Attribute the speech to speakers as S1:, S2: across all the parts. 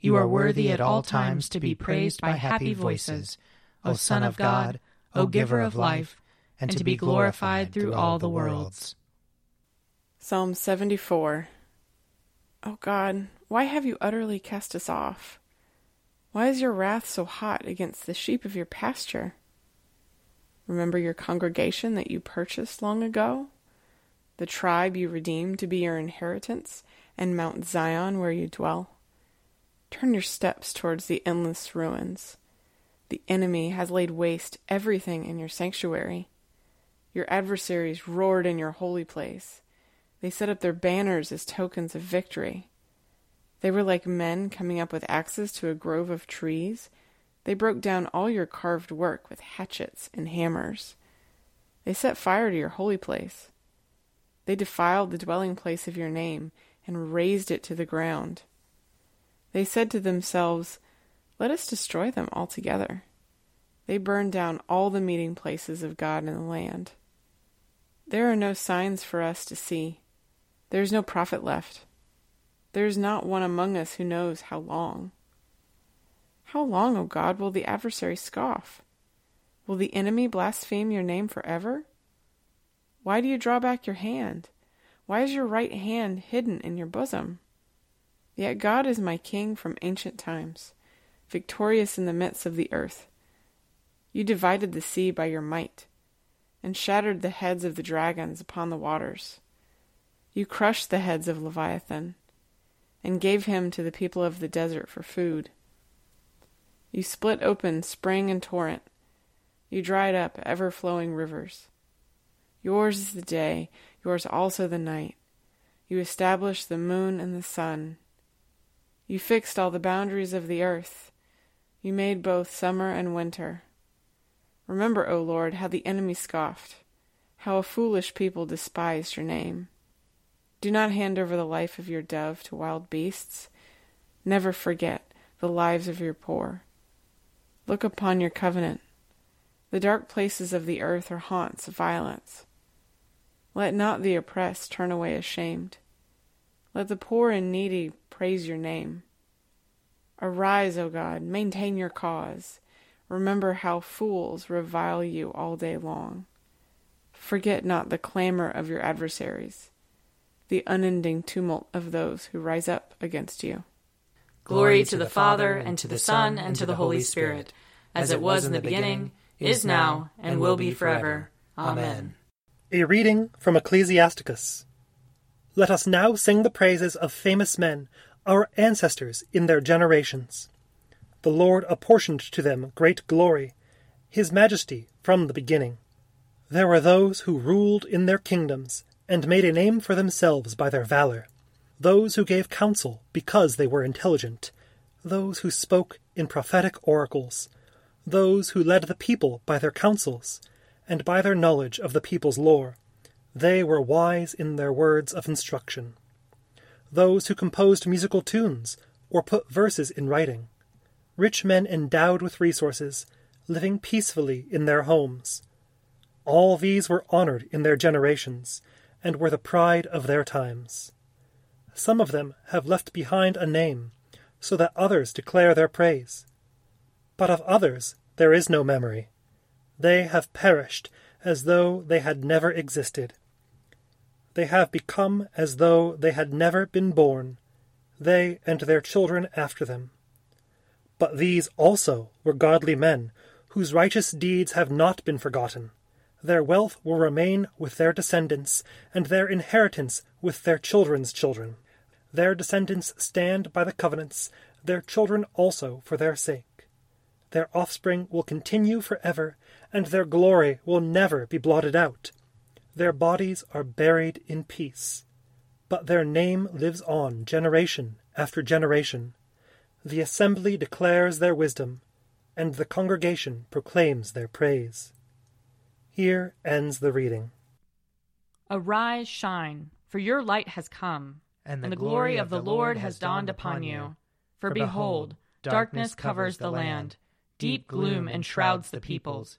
S1: You are worthy at all times to be praised by happy voices, O Son of God, O Giver of life, and to be glorified through all the worlds.
S2: Psalm 74 O God, why have you utterly cast us off? Why is your wrath so hot against the sheep of your pasture? Remember your congregation that you purchased long ago, the tribe you redeemed to be your inheritance, and Mount Zion where you dwell. Turn your steps towards the endless ruins. The enemy has laid waste everything in your sanctuary. Your adversaries roared in your holy place. They set up their banners as tokens of victory. They were like men coming up with axes to a grove of trees. They broke down all your carved work with hatchets and hammers. They set fire to your holy place. They defiled the dwelling place of your name and razed it to the ground. They said to themselves, Let us destroy them altogether. They burned down all the meeting places of God in the land. There are no signs for us to see. There is no prophet left. There is not one among us who knows how long. How long, O God, will the adversary scoff? Will the enemy blaspheme your name forever? Why do you draw back your hand? Why is your right hand hidden in your bosom? Yet God is my King from ancient times, victorious in the midst of the earth. You divided the sea by your might, and shattered the heads of the dragons upon the waters. You crushed the heads of Leviathan, and gave him to the people of the desert for food. You split open spring and torrent. You dried up ever flowing rivers. Yours is the day, yours also the night. You established the moon and the sun. You fixed all the boundaries of the earth. You made both summer and winter. Remember, O Lord, how the enemy scoffed, how a foolish people despised your name. Do not hand over the life of your dove to wild beasts. Never forget the lives of your poor. Look upon your covenant. The dark places of the earth are haunts of violence. Let not the oppressed turn away ashamed. Let the poor and needy praise your name. Arise, O God, maintain your cause. Remember how fools revile you all day long. Forget not the clamor of your adversaries, the unending tumult of those who rise up against you.
S3: Glory to the Father, and to the Son, and to the Holy Spirit, as it was in the beginning, is now, and will be forever. Amen.
S4: A reading from Ecclesiasticus. Let us now sing the praises of famous men our ancestors in their generations. The Lord apportioned to them great glory, his majesty from the beginning. There were those who ruled in their kingdoms, and made a name for themselves by their valor, those who gave counsel because they were intelligent, those who spoke in prophetic oracles, those who led the people by their counsels, and by their knowledge of the people's lore. They were wise in their words of instruction those who composed musical tunes or put verses in writing, rich men endowed with resources, living peacefully in their homes. All these were honored in their generations, and were the pride of their times. Some of them have left behind a name, so that others declare their praise. But of others there is no memory. They have perished as though they had never existed. They have become as though they had never been born, they and their children after them. But these also were godly men, whose righteous deeds have not been forgotten. Their wealth will remain with their descendants, and their inheritance with their children's children. Their descendants stand by the covenants, their children also for their sake. Their offspring will continue forever, and their glory will never be blotted out. Their bodies are buried in peace, but their name lives on generation after generation. The assembly declares their wisdom, and the congregation proclaims their praise. Here ends the reading.
S3: Arise, shine, for your light has come,
S1: and the,
S3: and the glory of the Lord has dawned upon you. For behold, darkness covers the land, deep gloom enshrouds the peoples.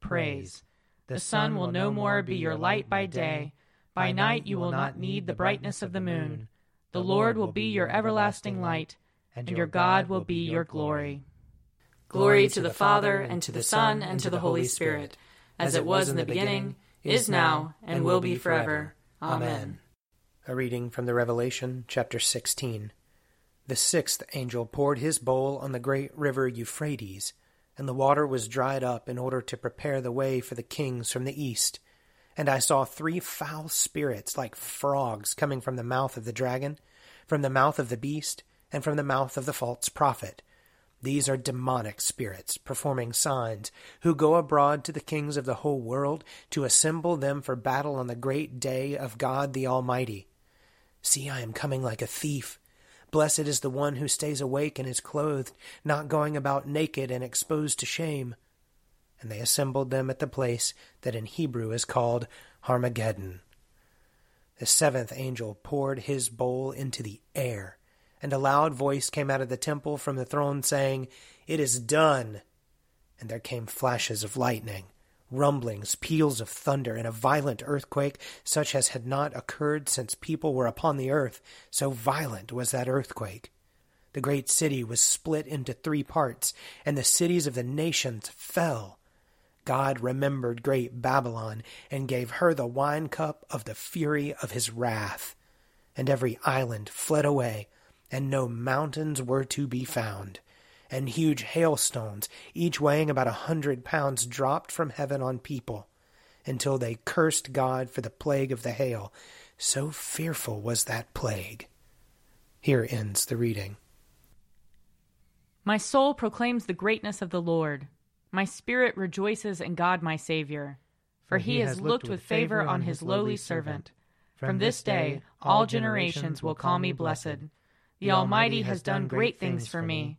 S3: praise. The sun will no more be your light by day. By night you will not need the brightness of the moon. The Lord will be your everlasting light, and your God will be your glory. Glory to the Father, and to the Son, and to the Holy Spirit, as it was in the beginning, is now, and will be forever. Amen.
S1: A reading from the Revelation, chapter 16. The sixth angel poured his bowl on the great river Euphrates, and the water was dried up in order to prepare the way for the kings from the east. And I saw three foul spirits like frogs coming from the mouth of the dragon, from the mouth of the beast, and from the mouth of the false prophet. These are demonic spirits, performing signs, who go abroad to the kings of the whole world to assemble them for battle on the great day of God the Almighty. See, I am coming like a thief. Blessed is the one who stays awake and is clothed, not going about naked and exposed to shame. And they assembled them at the place that in Hebrew is called Armageddon. The seventh angel poured his bowl into the air, and a loud voice came out of the temple from the throne, saying, It is done. And there came flashes of lightning rumblings, peals of thunder, and a violent earthquake, such as had not occurred since people were upon the earth, so violent was that earthquake. The great city was split into three parts, and the cities of the nations fell. God remembered great Babylon, and gave her the wine cup of the fury of his wrath. And every island fled away, and no mountains were to be found and huge hailstones, each weighing about a hundred pounds, dropped from heaven on people, until they cursed God for the plague of the hail. So fearful was that plague. Here ends the reading.
S3: My soul proclaims the greatness of the Lord. My spirit rejoices in God my Saviour, for he has looked with favor on his lowly servant. From this day all generations will call me blessed. The Almighty has done great things for me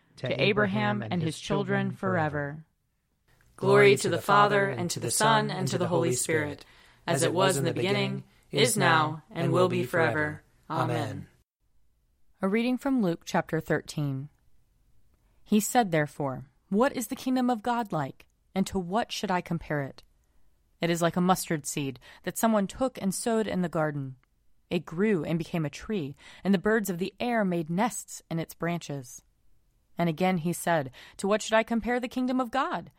S3: to Abraham and his children forever. Glory to the Father, and to the Son, and to the Holy Spirit, as it was in the beginning, is now, and will be forever. Amen. A reading from Luke chapter 13. He said, therefore, What is the kingdom of God like, and to what should I compare it? It is like a mustard seed that someone took and sowed in the garden. It grew and became a tree, and the birds of the air made nests in its branches. And again he said, To what should I compare the kingdom of God?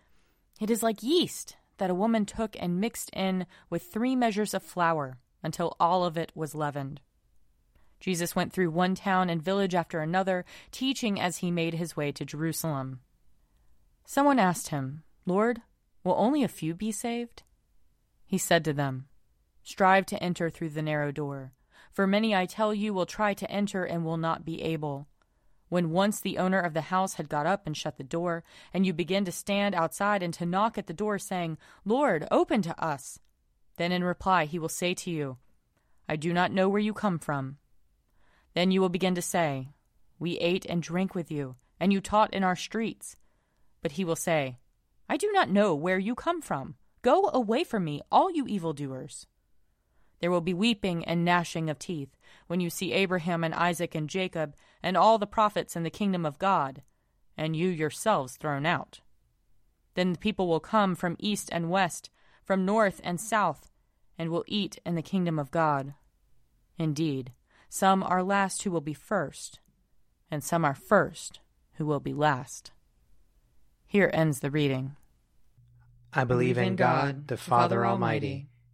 S3: It is like yeast that a woman took and mixed in with three measures of flour until all of it was leavened. Jesus went through one town and village after another, teaching as he made his way to Jerusalem. Someone asked him, Lord, will only a few be saved? He said to them, Strive to enter through the narrow door, for many, I tell you, will try to enter and will not be able. When once the owner of the house had got up and shut the door, and you begin to stand outside and to knock at the door, saying, Lord, open to us, then in reply he will say to you, I do not know where you come from. Then you will begin to say, We ate and drank with you, and you taught in our streets. But he will say, I do not know where you come from. Go away from me, all you evildoers. There will be weeping and gnashing of teeth when you see Abraham and Isaac and Jacob and all the prophets in the kingdom of God, and you yourselves thrown out. Then the people will come from east and west, from north and south, and will eat in the kingdom of God. Indeed, some are last who will be first, and some are first who will be last. Here ends the reading.
S1: I believe in God, the Father Almighty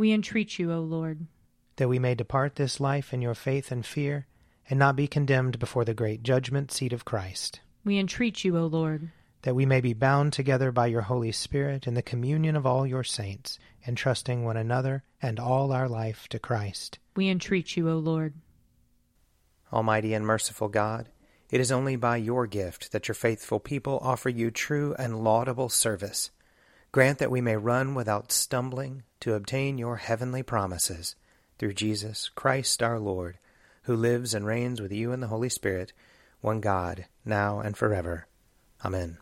S3: We entreat you, O Lord.
S1: That we may depart this life in your faith and fear, and not be condemned before the great judgment seat of Christ.
S3: We entreat you, O Lord.
S1: That we may be bound together by your Holy Spirit in the communion of all your saints, entrusting one another and all our life to Christ.
S3: We entreat you, O Lord.
S1: Almighty and merciful God, it is only by your gift that your faithful people offer you true and laudable service. Grant that we may run without stumbling to obtain your heavenly promises through Jesus Christ our Lord, who lives and reigns with you in the Holy Spirit, one God, now and forever. Amen.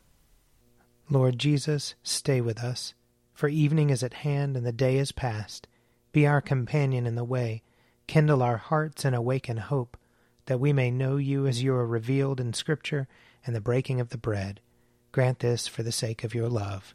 S1: Lord Jesus, stay with us, for evening is at hand and the day is past. Be our companion in the way, kindle our hearts and awaken hope, that we may know you as you are revealed in Scripture and the breaking of the bread. Grant this for the sake of your love.